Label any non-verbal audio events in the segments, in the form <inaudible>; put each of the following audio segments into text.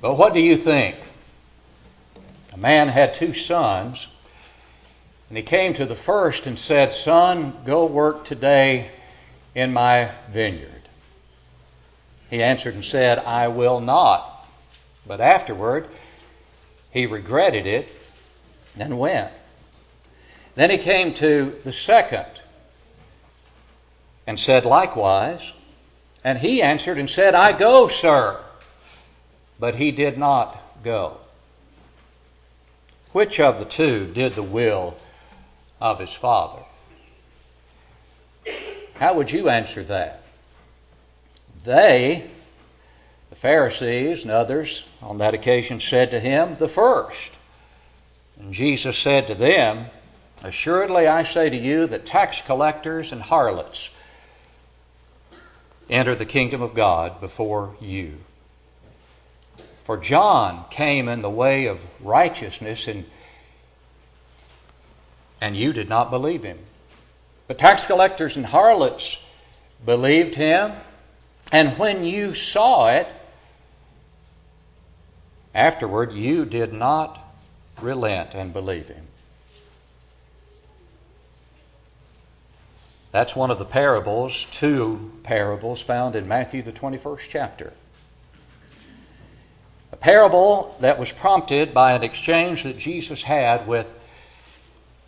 But what do you think? A man had two sons, and he came to the first and said, Son, go work today in my vineyard. He answered and said, I will not. But afterward, he regretted it and went. Then he came to the second and said likewise. And he answered and said, I go, sir. But he did not go. Which of the two did the will of his father? How would you answer that? They, the Pharisees and others on that occasion, said to him, The first. And Jesus said to them, Assuredly I say to you that tax collectors and harlots enter the kingdom of God before you. For John came in the way of righteousness, and, and you did not believe him. But tax collectors and harlots believed him, and when you saw it, afterward you did not relent and believe him. That's one of the parables, two parables found in Matthew, the 21st chapter. A parable that was prompted by an exchange that Jesus had with,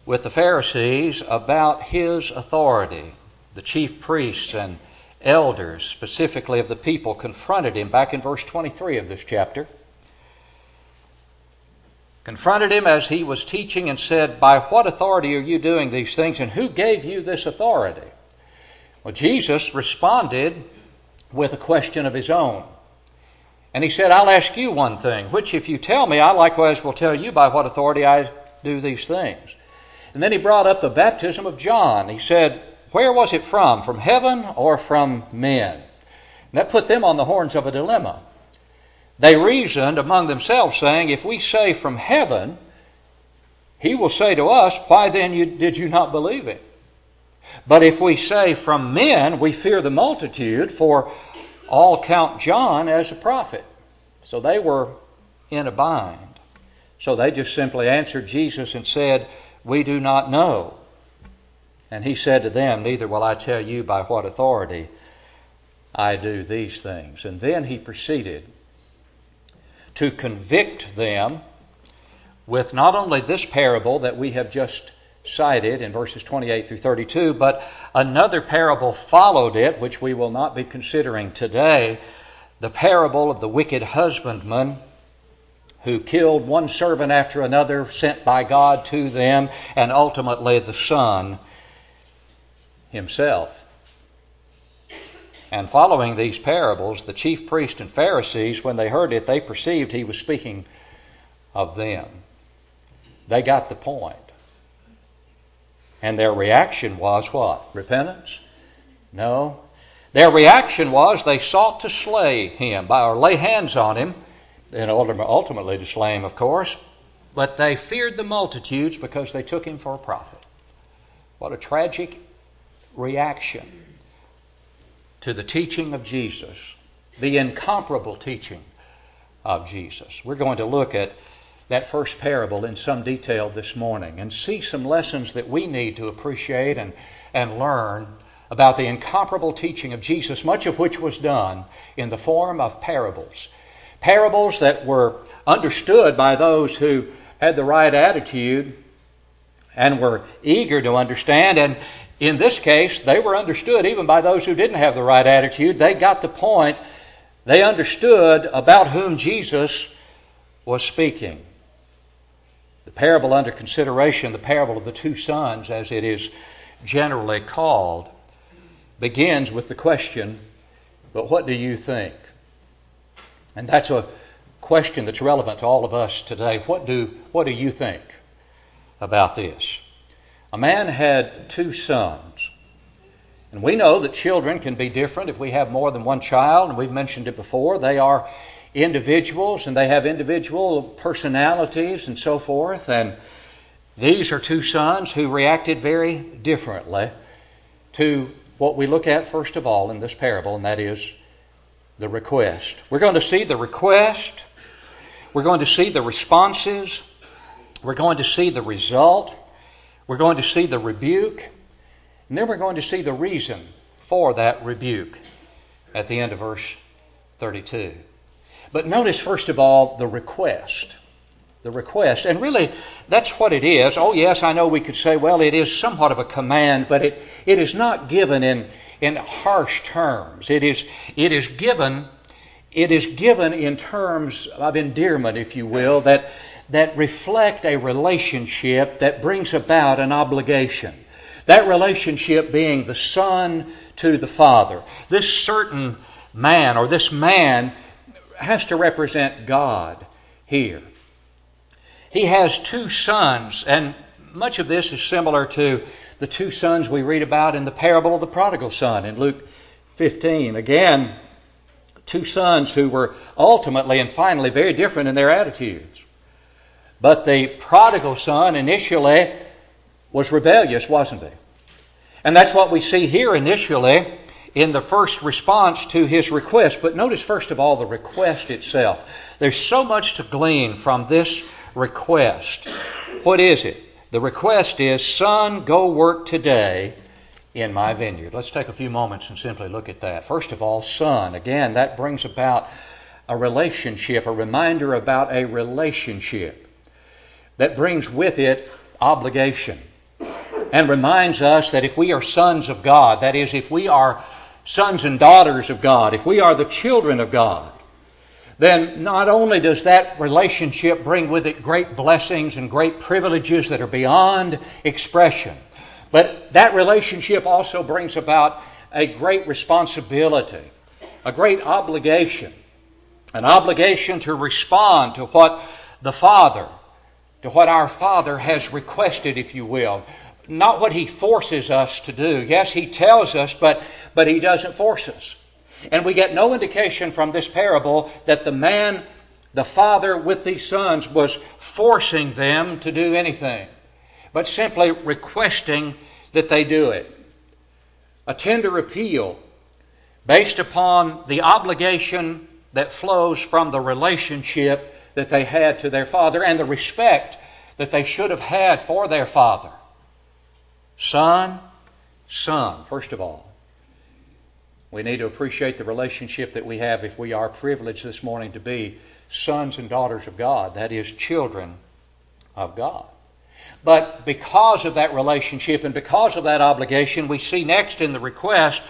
with the Pharisees about his authority. The chief priests and elders, specifically of the people, confronted him back in verse 23 of this chapter confronted him as he was teaching and said, By what authority are you doing these things, and who gave you this authority? Well, Jesus responded with a question of his own. And he said, I'll ask you one thing, which if you tell me, I likewise will tell you by what authority I do these things. And then he brought up the baptism of John. He said, Where was it from? From heaven or from men? And that put them on the horns of a dilemma. They reasoned among themselves, saying, If we say from heaven, he will say to us, Why then you, did you not believe him? But if we say from men, we fear the multitude, for all count John as a prophet. So they were in a bind. So they just simply answered Jesus and said, We do not know. And he said to them, Neither will I tell you by what authority I do these things. And then he proceeded to convict them with not only this parable that we have just cited in verses 28 through 32, but another parable followed it, which we will not be considering today the parable of the wicked husbandman who killed one servant after another sent by God to them, and ultimately the son himself. And following these parables, the chief priests and Pharisees, when they heard it, they perceived he was speaking of them. They got the point. And their reaction was what? Repentance? No. Their reaction was they sought to slay him, by, or lay hands on him, and ultimately to slay him, of course. But they feared the multitudes because they took him for a prophet. What a tragic reaction to the teaching of Jesus, the incomparable teaching of Jesus. We're going to look at that first parable in some detail this morning and see some lessons that we need to appreciate and, and learn about the incomparable teaching of Jesus, much of which was done in the form of parables. Parables that were understood by those who had the right attitude and were eager to understand and, in this case, they were understood even by those who didn't have the right attitude. They got the point. They understood about whom Jesus was speaking. The parable under consideration, the parable of the two sons, as it is generally called, begins with the question, But what do you think? And that's a question that's relevant to all of us today. What do, what do you think about this? A man had two sons. And we know that children can be different if we have more than one child, and we've mentioned it before. They are individuals and they have individual personalities and so forth. And these are two sons who reacted very differently to what we look at first of all in this parable, and that is the request. We're going to see the request we're going to see the responses, we're going to see the result, we're going to see the rebuke, and then we're going to see the reason for that rebuke at the end of verse 32. But notice, first of all, the request. The request. And really, that's what it is. Oh, yes, I know we could say, well, it is somewhat of a command, but it, it is not given in, in harsh terms. It is, it is given. It is given in terms of endearment, if you will, that, that reflect a relationship that brings about an obligation. That relationship being the Son to the Father. This certain man, or this man, has to represent God here. He has two sons, and much of this is similar to the two sons we read about in the parable of the prodigal son in Luke 15. Again, two sons who were ultimately and finally very different in their attitudes. But the prodigal son initially was rebellious, wasn't he? And that's what we see here initially in the first response to his request. But notice, first of all, the request itself. There's so much to glean from this request. What is it? The request is, Son, go work today in my vineyard. Let's take a few moments and simply look at that. First of all, Son. Again, that brings about a relationship, a reminder about a relationship that brings with it obligation and reminds us that if we are sons of God, that is, if we are sons and daughters of God, if we are the children of God, then not only does that relationship bring with it great blessings and great privileges that are beyond expression, but that relationship also brings about a great responsibility, a great obligation, an obligation to respond to what the Father, to what our Father has requested, if you will, not what he forces us to do. Yes, he tells us, but, but he doesn't force us. And we get no indication from this parable that the man, the father with these sons, was forcing them to do anything, but simply requesting that they do it. A tender appeal based upon the obligation that flows from the relationship that they had to their father and the respect that they should have had for their father. Son, son, first of all. We need to appreciate the relationship that we have if we are privileged this morning to be sons and daughters of God, that is, children of God. But because of that relationship and because of that obligation, we see next in the request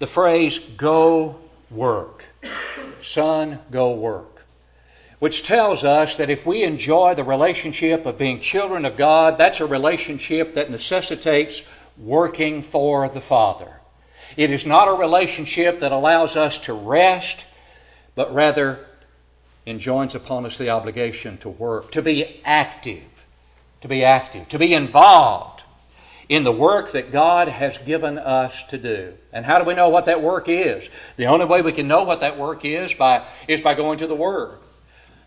the phrase, go work. Son, go work which tells us that if we enjoy the relationship of being children of God, that's a relationship that necessitates working for the Father. It is not a relationship that allows us to rest, but rather enjoins upon us the obligation to work, to be active, to be active, to be involved in the work that God has given us to do. And how do we know what that work is? The only way we can know what that work is by, is by going to the Word.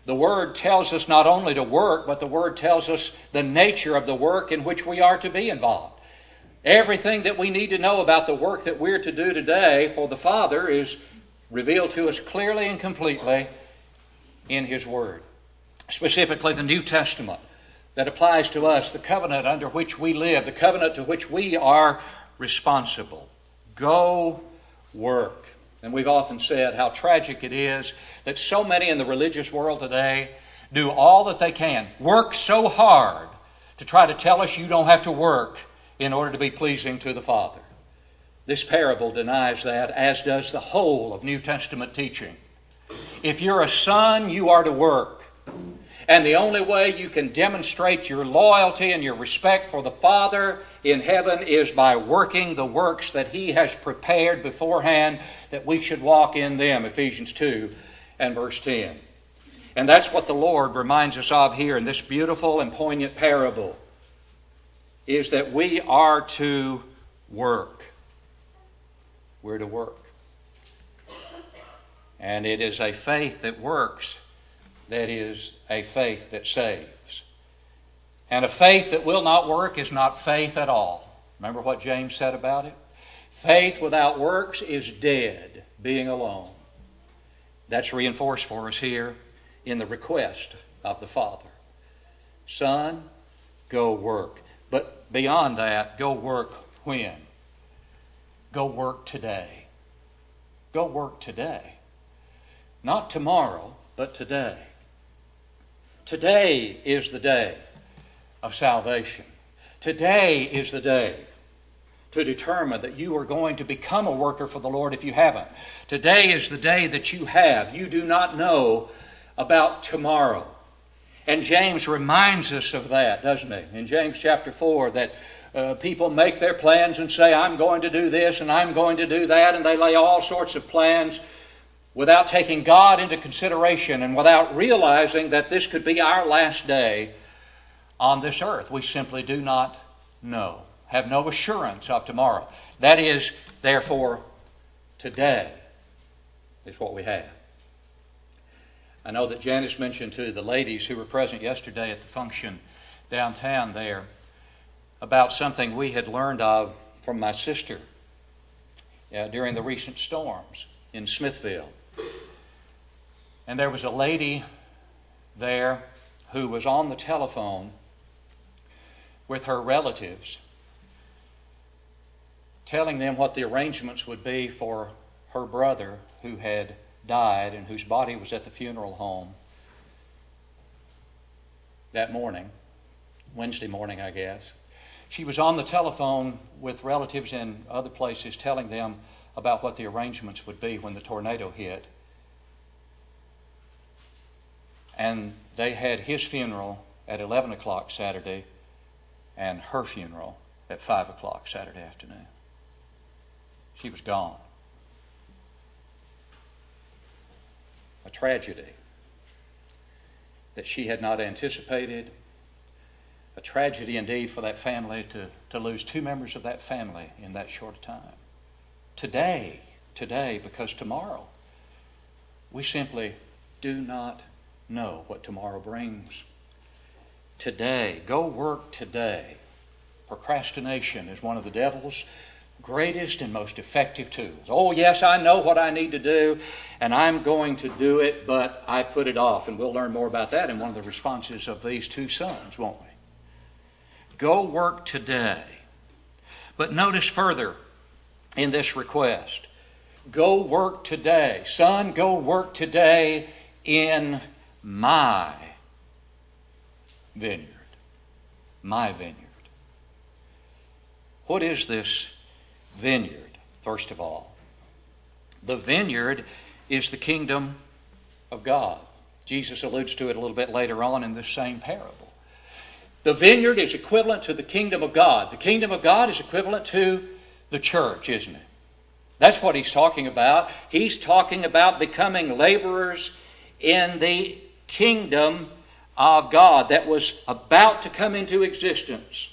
The Word tells us not only to work, but the Word tells us the nature of the work in which we are to be involved. Everything that we need to know about the work that we're to do today for the Father is revealed to us clearly and completely in His Word. Specifically, the New Testament that applies to us, the covenant under which we live, the covenant to which we are responsible. Go work. And we've often said how tragic it is that so many in the religious world today do all that they can, work so hard to try to tell us you don't have to work in order to be pleasing to the Father. This parable denies that, as does the whole of New Testament teaching. If you're a son, you are to work. And the only way you can demonstrate your loyalty and your respect for the Father in heaven is by working the works that He has prepared beforehand that we should walk in them. Ephesians 2 and verse 10. And that's what the Lord reminds us of here in this beautiful and poignant parable is that we are to work. We're to work. And it is a faith that works that is a faith that saves. And a faith that will not work is not faith at all. Remember what James said about it? Faith without works is dead, being alone. That's reinforced for us here in the request of the Father Son, go work. Beyond that, go work when? Go work today. Go work today. Not tomorrow, but today. Today is the day of salvation. Today is the day to determine that you are going to become a worker for the Lord if you haven't. Today is the day that you have. You do not know about tomorrow. And James reminds us of that, doesn't he? In James chapter 4, that uh, people make their plans and say, I'm going to do this and I'm going to do that, and they lay all sorts of plans without taking God into consideration and without realizing that this could be our last day on this earth. We simply do not know, have no assurance of tomorrow. That is, therefore, today is what we have. I know that Janice mentioned to the ladies who were present yesterday at the function downtown there about something we had learned of from my sister uh, during the recent storms in Smithville. And there was a lady there who was on the telephone with her relatives, telling them what the arrangements would be for her brother who had died and whose body was at the funeral home that morning, Wednesday morning, I guess. She was on the telephone with relatives in other places telling them about what the arrangements would be when the tornado hit. And they had his funeral at 11 o'clock Saturday and her funeral at 5 o'clock Saturday afternoon. She was gone. A tragedy that she had not anticipated. A tragedy indeed for that family to, to lose two members of that family in that short time. Today, today, because tomorrow, we simply do not know what tomorrow brings today. Go work today. Procrastination is one of the devil's greatest and most effective tools. Oh, yes, I know what I need to do, and I'm going to do it, but I put it off. And we'll learn more about that in one of the responses of these two sons, won't we? Go work today. But notice further in this request go work today. Son, go work today in my vineyard. My vineyard. What is this vineyard, first of all? The vineyard is the kingdom of God. Jesus alludes to it a little bit later on in this same parable. The vineyard is equivalent to the kingdom of God. The kingdom of God is equivalent to the church, isn't it? That's what he's talking about. He's talking about becoming laborers in the kingdom of God that was about to come into existence.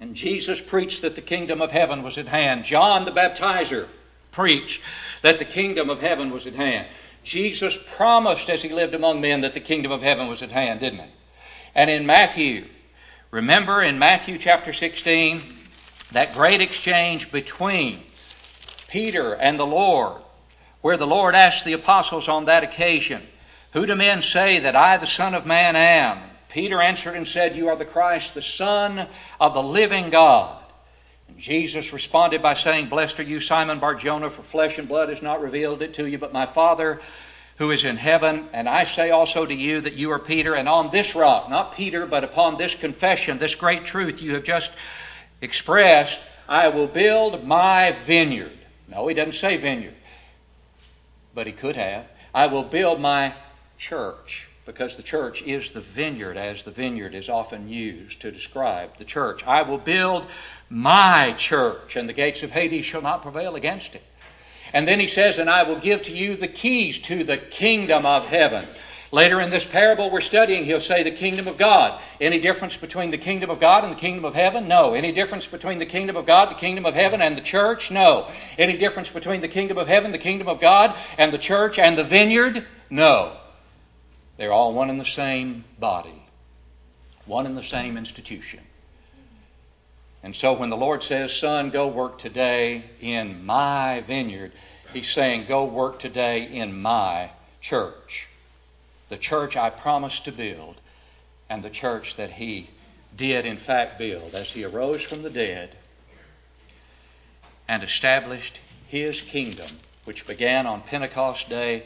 And Jesus preached that the kingdom of heaven was at hand. John the baptizer preached that the kingdom of heaven was at hand. Jesus promised as he lived among men that the kingdom of heaven was at hand, didn't he? And in Matthew, remember in Matthew chapter 16, that great exchange between Peter and the Lord, where the Lord asked the apostles on that occasion, who do men say that I, the Son of Man, am? Peter answered and said, You are the Christ, the Son of the living God. And Jesus responded by saying, Blessed are you, Simon Barjona, for flesh and blood has not revealed it to you, but my Father who is in heaven. And I say also to you that you are Peter, and on this rock, not Peter, but upon this confession, this great truth you have just expressed, I will build my vineyard. No, he doesn't say vineyard, but he could have. I will build my church because the church is the vineyard, as the vineyard is often used to describe the church. I will build my church, and the gates of Hades shall not prevail against it. And then he says, And I will give to you the keys to the kingdom of heaven. Later in this parable we're studying, he'll say the kingdom of God. Any difference between the kingdom of God and the kingdom of heaven? No. Any difference between the kingdom of God, the kingdom of heaven, and the church? No. Any difference between the kingdom of heaven, the kingdom of God, and the church and the vineyard? No. They're all one and the same body, one and the same institution. And so when the Lord says, Son, go work today in my vineyard, He's saying, Go work today in my church. the church I promised to build and the church that he did in fact build as he arose from the dead and established his kingdom, which began on Pentecost Day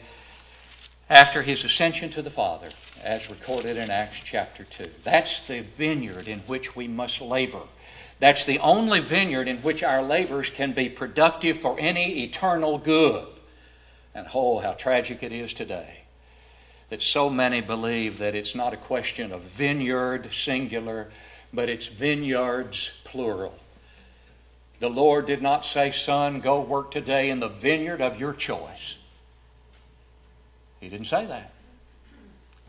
after his ascension to the Father, as recorded in Acts chapter 2. That's the vineyard in which we must labor. That's the only vineyard in which our labors can be productive for any eternal good. And oh, how tragic it is today that so many believe that it's not a question of vineyard singular, but it's vineyards plural. The Lord did not say, Son, go work today in the vineyard of your choice. He didn't say that.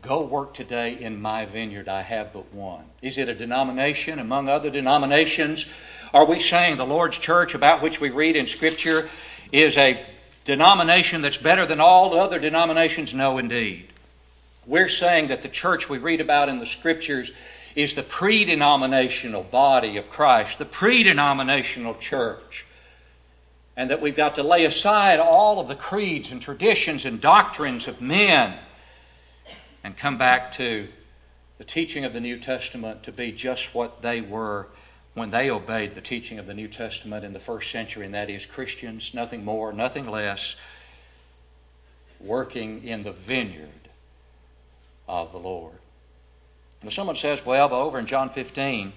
Go work today in my vineyard. I have but one. Is it a denomination among other denominations? Are we saying the Lord's church, about which we read in Scripture, is a denomination that's better than all other denominations? No, indeed. We're saying that the church we read about in the Scriptures is the pre denominational body of Christ, the pre denominational church. And that we've got to lay aside all of the creeds and traditions and doctrines of men and come back to the teaching of the New Testament to be just what they were when they obeyed the teaching of the New Testament in the first century, and that is Christians, nothing more, nothing less, working in the vineyard of the Lord. Now, someone says, well, but over in John 15,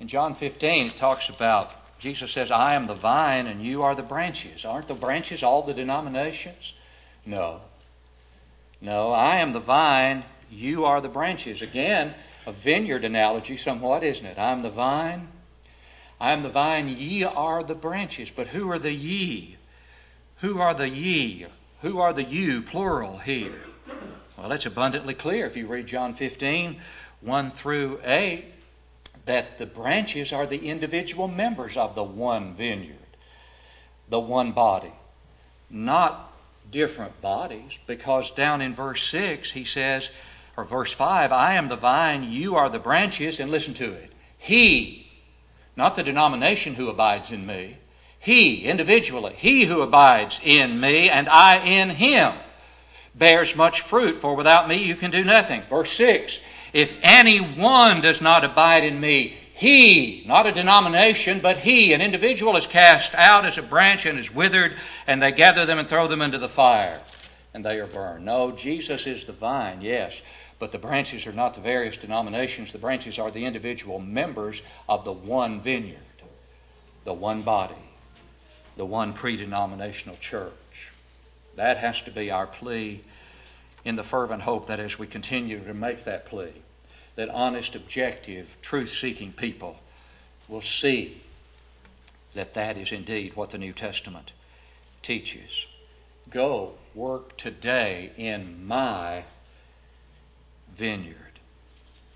in John 15, it talks about, Jesus says, I am the vine and you are the branches. Aren't the branches all the denominations? No. No, I am the vine, you are the branches. Again, a vineyard analogy, somewhat, isn't it? I am the vine, I am the vine, ye are the branches. But who are the ye? Who are the ye? Who are the you, plural, here? Well, it's abundantly clear if you read John 15, 1 through 8, that the branches are the individual members of the one vineyard, the one body, not different bodies, because down in verse 6, he says, or verse 5, I am the vine, you are the branches, and listen to it. He, not the denomination who abides in me, he, individually, he who abides in me, and I in him bears much fruit, for without me you can do nothing. Verse 6 If anyone does not abide in me, he, not a denomination, but he, an individual, is cast out as a branch and is withered, and they gather them and throw them into the fire, and they are burned. No, Jesus is the vine, yes, but the branches are not the various denominations. The branches are the individual members of the one vineyard, the one body, the one pre denominational church. That has to be our plea in the fervent hope that as we continue to make that plea, that honest, objective, truth seeking people will see that that is indeed what the New Testament teaches. Go work today in my vineyard.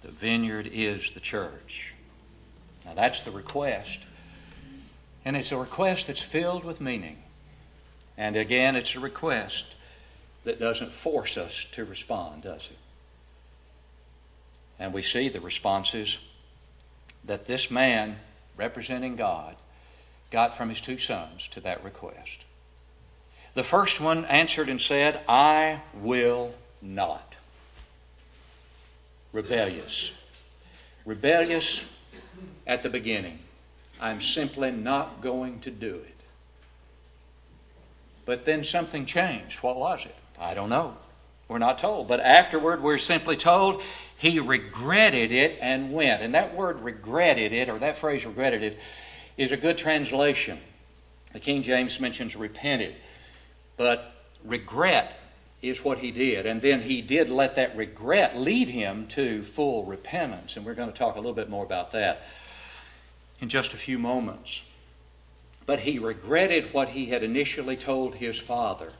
The vineyard is the church. Now that's the request. And it's a request that's filled with meaning. And again, it's a request that doesn't force us to respond, does it? And we see the responses that this man, representing God, got from his two sons to that request. The first one answered and said, I will not. Rebellious. Rebellious at the beginning. I'm simply not going to do it. But then something changed. What was it? I don't know. We're not told. But afterward, we're simply told he regretted it and went. And that word regretted it, or that phrase regretted it, is a good translation. The King James mentions repented. But regret is what he did. And then he did let that regret lead him to full repentance. And we're going to talk a little bit more about that in just a few moments. But he regretted what he had initially told his father.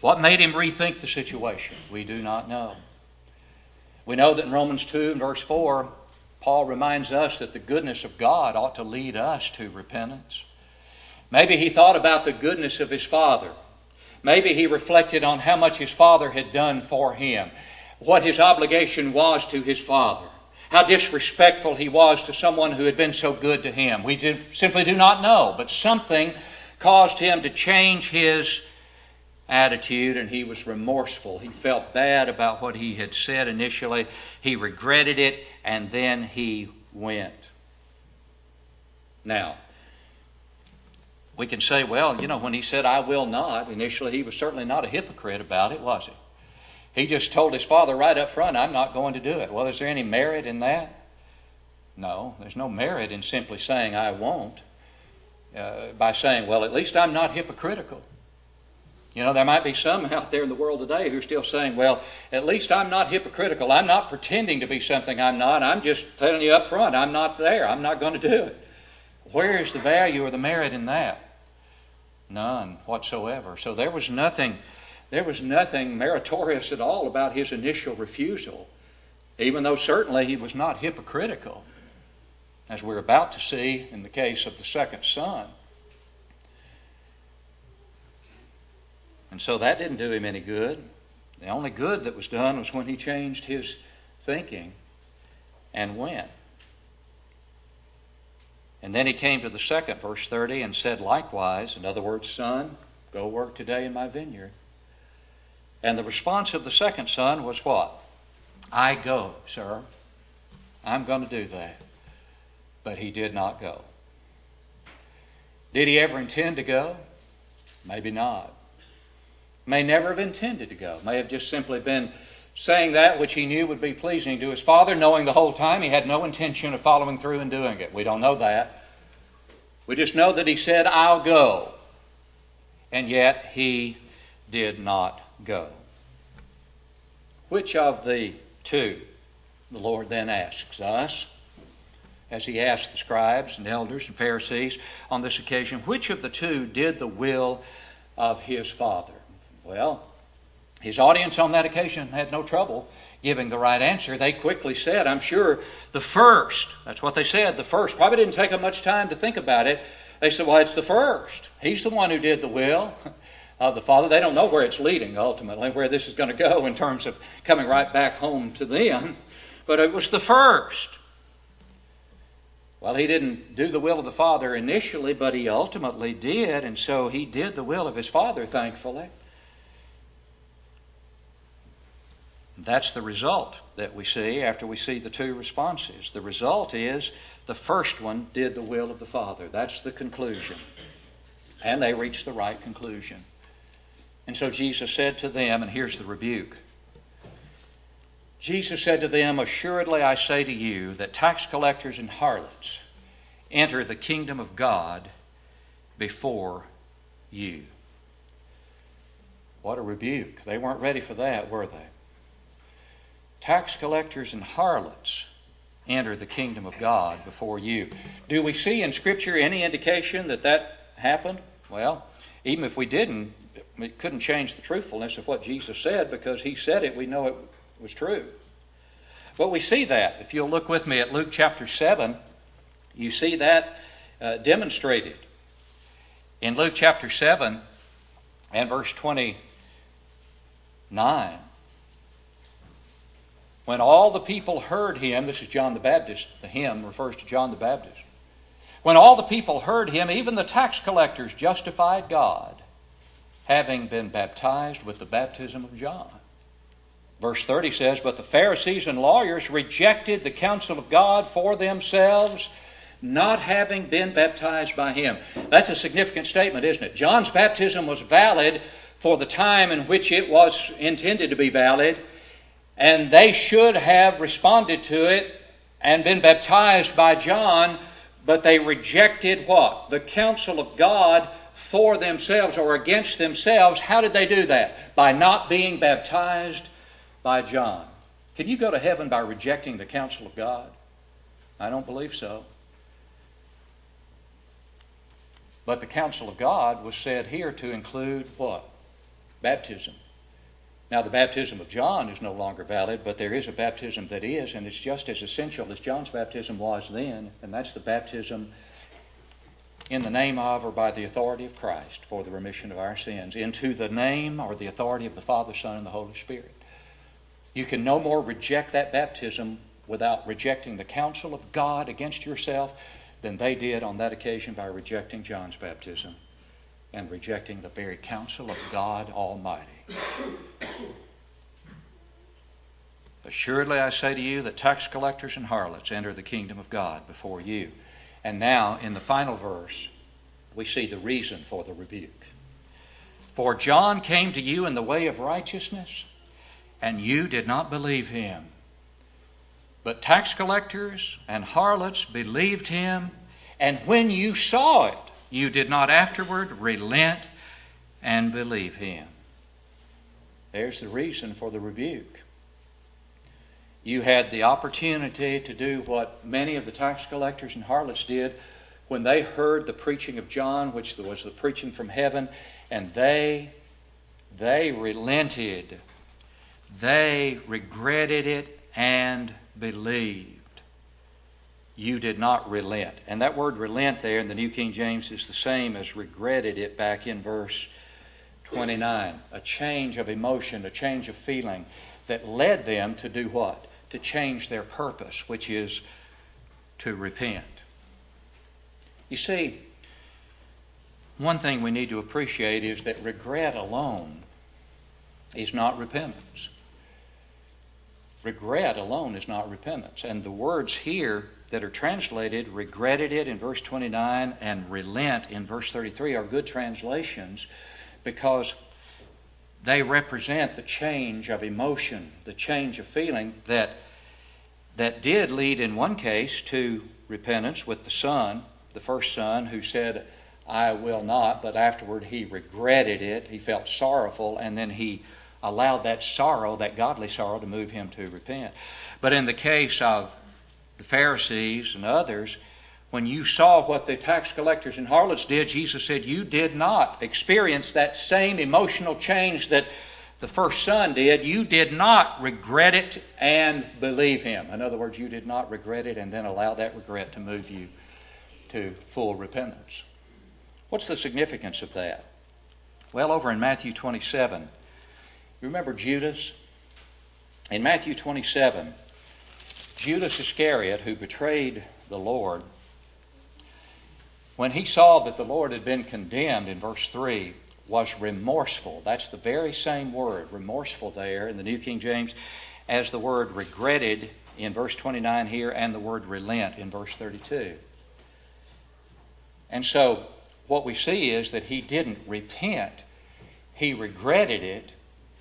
What made him rethink the situation? We do not know. We know that in Romans 2 and verse 4, Paul reminds us that the goodness of God ought to lead us to repentance. Maybe he thought about the goodness of his father. Maybe he reflected on how much his father had done for him, what his obligation was to his father, how disrespectful he was to someone who had been so good to him. We simply do not know, but something caused him to change his attitude and he was remorseful. He felt bad about what he had said initially. He regretted it and then he went. Now, we can say, well, you know, when he said, I will not, initially he was certainly not a hypocrite about it, was he? He just told his father right up front, I'm not going to do it. Well, is there any merit in that? No, there's no merit in simply saying, I won't, uh, by saying, well, at least I'm not hypocritical. You know, there might be some <laughs> out there in the world today who are still saying, well, at least I'm not hypocritical. I'm not pretending to be something I'm not. I'm just telling you up front, I'm not there. I'm not going to do it. Where is the value or the merit in that? None whatsoever. So there was nothing there was nothing meritorious at all about his initial refusal, even though certainly he was not hypocritical, as we're about to see in the case of the second son. And so that didn't do him any good. The only good that was done was when he changed his thinking and went. And then he came to the second, verse 30, and said likewise, in other words, Son, go work today in my vineyard. And the response of the second son was what? I go, sir. I'm going to do that. But he did not go. Did he ever intend to go? Maybe not. May never have intended to go. May have just simply been saying that which he knew would be pleasing to his father, knowing the whole time he had no intention of following through and doing it. We don't know that. We just know that he said, I'll go. And yet he did not go. Which of the two? The Lord then asks us, as he asked the scribes and elders and Pharisees on this occasion, which of the two did the will of his Father? Well, his audience on that occasion had no trouble giving the right answer. They quickly said, I'm sure, the first. That's what they said, the first. Probably didn't take them much time to think about it. They said, Well, it's the first. He's the one who did the will <laughs> of the Father. They don't know where it's leading ultimately, where this is going to go in terms of coming right back home to them. But it was the first. Well, he didn't do the will of the Father initially, but he ultimately did, and so he did the will of his Father, thankfully. That's the result that we see after we see the two responses. The result is the first one did the will of the Father. That's the conclusion. And they reached the right conclusion. And so Jesus said to them, and here's the rebuke Jesus said to them, Assuredly I say to you that tax collectors and harlots enter the kingdom of God before you. What a rebuke. They weren't ready for that, were they? Tax collectors and harlots enter the kingdom of God before you. Do we see in Scripture any indication that that happened? Well, even if we didn't, it couldn't change the truthfulness of what Jesus said because he said it. We know it was true. But we see that. If you'll look with me at Luke chapter 7, you see that uh, demonstrated. In Luke chapter 7 and verse 29, when all the people heard him, this is John the Baptist, the him refers to John the Baptist. When all the people heard him, even the tax collectors justified God having been baptized with the baptism of John. Verse 30 says, But the Pharisees and lawyers rejected the counsel of God for themselves, not having been baptized by him. That's a significant statement, isn't it? John's baptism was valid for the time in which it was intended to be valid, and they should have responded to it and been baptized by John, but they rejected what? The counsel of God for themselves or against themselves. How did they do that? By not being baptized by John. Can you go to heaven by rejecting the counsel of God? I don't believe so. But the counsel of God was said here to include what? Baptism. Now, the baptism of John is no longer valid, but there is a baptism that is, and it's just as essential as John's baptism was then, and that's the baptism in the name of or by the authority of Christ for the remission of our sins, into the name or the authority of the Father, Son, and the Holy Spirit. You can no more reject that baptism without rejecting the counsel of God against yourself than they did on that occasion by rejecting John's baptism. And rejecting the very counsel of God Almighty. Assuredly, I say to you that tax collectors and harlots enter the kingdom of God before you. And now, in the final verse, we see the reason for the rebuke. For John came to you in the way of righteousness, and you did not believe him. But tax collectors and harlots believed him, and when you saw it, you did not afterward relent and believe him. There's the reason for the rebuke. You had the opportunity to do what many of the tax collectors and harlots did when they heard the preaching of John, which was the preaching from heaven, and they they relented. They regretted it and believed. You did not relent. And that word relent there in the New King James is the same as regretted it back in verse 29. A change of emotion, a change of feeling that led them to do what? To change their purpose, which is to repent. You see, one thing we need to appreciate is that regret alone is not repentance. Regret alone is not repentance. And the words here that are translated, regretted it in verse 29 and relent in verse 33, are good translations because they represent the change of emotion, the change of feeling that, that did lead in one case to repentance with the son, the first son, who said, I will not, but afterward he regretted it. He felt sorrowful, and then he allowed that sorrow, that godly sorrow, to move him to repent. But in the case of the Pharisees and others, when you saw what the tax collectors and harlots did, Jesus said, You did not experience that same emotional change that the first son did. You did not regret it and believe him. In other words, you did not regret it and then allow that regret to move you to full repentance. What's the significance of that? Well, over in Matthew 27, you remember Judas? In Matthew 27, Judas Iscariot, who betrayed the Lord, when he saw that the Lord had been condemned in verse 3, was remorseful. That's the very same word, remorseful, there in the New King James, as the word regretted in verse 29 here and the word relent in verse 32. And so what we see is that he didn't repent, he regretted it,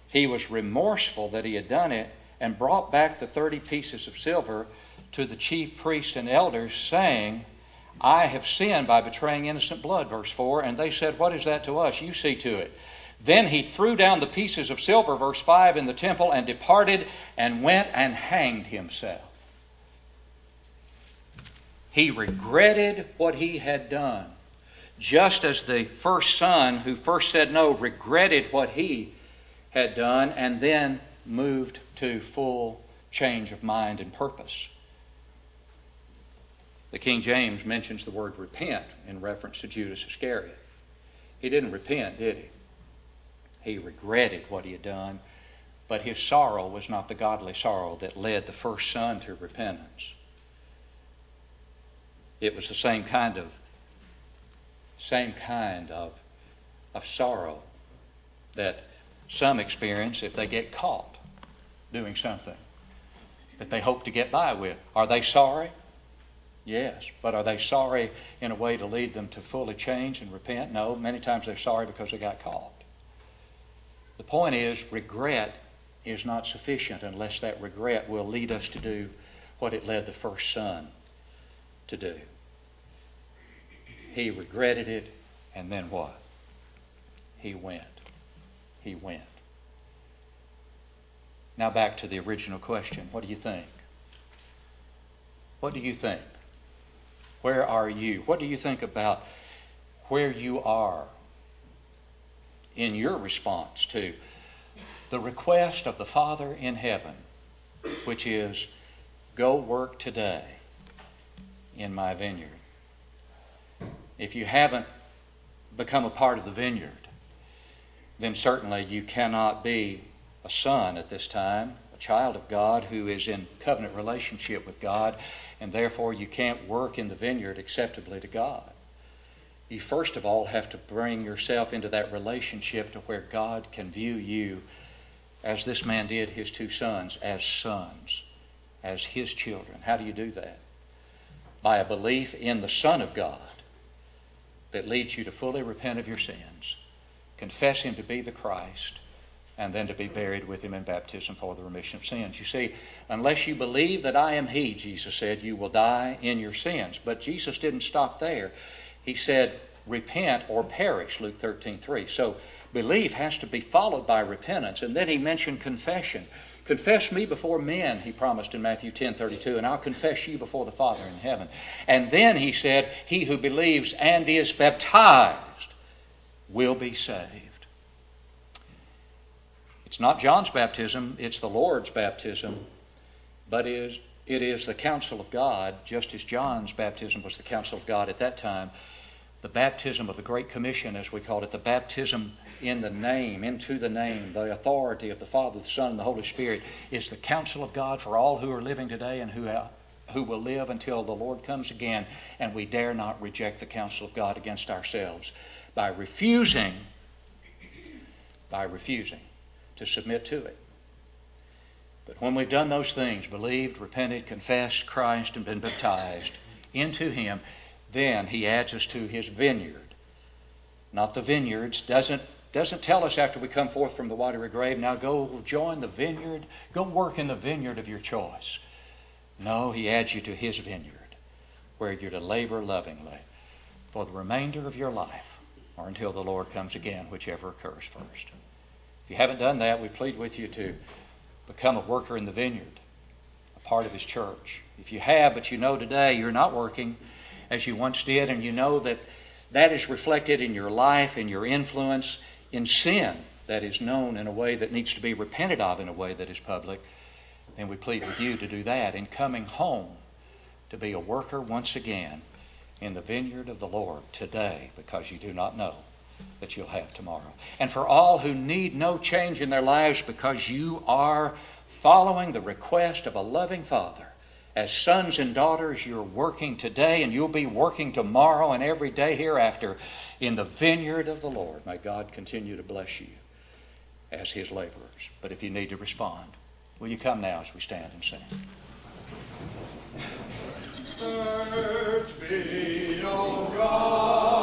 he was remorseful that he had done it, and brought back the 30 pieces of silver to the chief priests and elders, saying, I have sinned by betraying innocent blood, verse 4. And they said, What is that to us? You see to it. Then he threw down the pieces of silver, verse 5, in the temple and departed and went and hanged himself. He regretted what he had done, just as the first son who first said no regretted what he had done and then moved to full change of mind and purpose. The King James mentions the word repent in reference to Judas Iscariot. He didn't repent, did he? He regretted what he had done, but his sorrow was not the godly sorrow that led the first son to repentance. It was the same kind of same kind of, of sorrow that some experience if they get caught doing something that they hope to get by with. Are they sorry? Yes. But are they sorry in a way to lead them to fully change and repent? No. Many times they're sorry because they got caught. The point is, regret is not sufficient unless that regret will lead us to do what it led the first son to do. He regretted it, and then what? He went. He went. Now back to the original question. What do you think? What do you think? Where are you? What do you think about where you are in your response to the request of the Father in heaven, which is, Go work today in my vineyard? If you haven't become a part of the vineyard, then certainly you cannot be a son at this time, a child of God who is in covenant relationship with God, and therefore you can't work in the vineyard acceptably to God. you first of all have to bring yourself into that relationship to where God can view you as this man did his two sons, as sons, as his children. How do you do that? By a belief in the Son of God that leads you to fully repent of your sins, confess Him to be the Christ, and then to be buried with Him in baptism for the remission of sins. You see, unless you believe that I am He, Jesus said, you will die in your sins. But Jesus didn't stop there. He said, repent or perish, Luke 13 3. So belief has to be followed by repentance. And then he mentioned confession. Confess me before men, he promised in Matthew 10 32, and I'll confess you before the Father in heaven. And then he said, He who believes and is baptized will be saved. It's not John's baptism, it's the Lord's baptism, but is, it is the counsel of God, just as John's baptism was the counsel of God at that time. The baptism of the Great Commission, as we called it, the baptism in the name, into the name, the authority of the Father, the Son, and the Holy Spirit is the counsel of God for all who are living today and who, who will live until the Lord comes again. And we dare not reject the counsel of God against ourselves by refusing, by refusing to submit to it. But when we've done those things, believed, repented, confessed Christ, and been baptized into Him, then He adds us to His vineyard. Not the vineyards, doesn't doesn't tell us after we come forth from the watery grave, now go join the vineyard, go work in the vineyard of your choice. No, he adds you to his vineyard, where you're to labor lovingly for the remainder of your life or until the Lord comes again, whichever occurs first. If you haven't done that, we plead with you to become a worker in the vineyard, a part of his church. If you have, but you know today you're not working as you once did, and you know that that is reflected in your life, in your influence, in sin that is known in a way that needs to be repented of in a way that is public, then we plead with you to do that in coming home to be a worker once again in the vineyard of the Lord today because you do not know that you'll have tomorrow. And for all who need no change in their lives because you are following the request of a loving Father as sons and daughters, you're working today and you'll be working tomorrow and every day hereafter in the vineyard of the Lord. May God continue to bless you as His laborers. But if you need to respond, will you come now as we stand and sing? Search me, O God.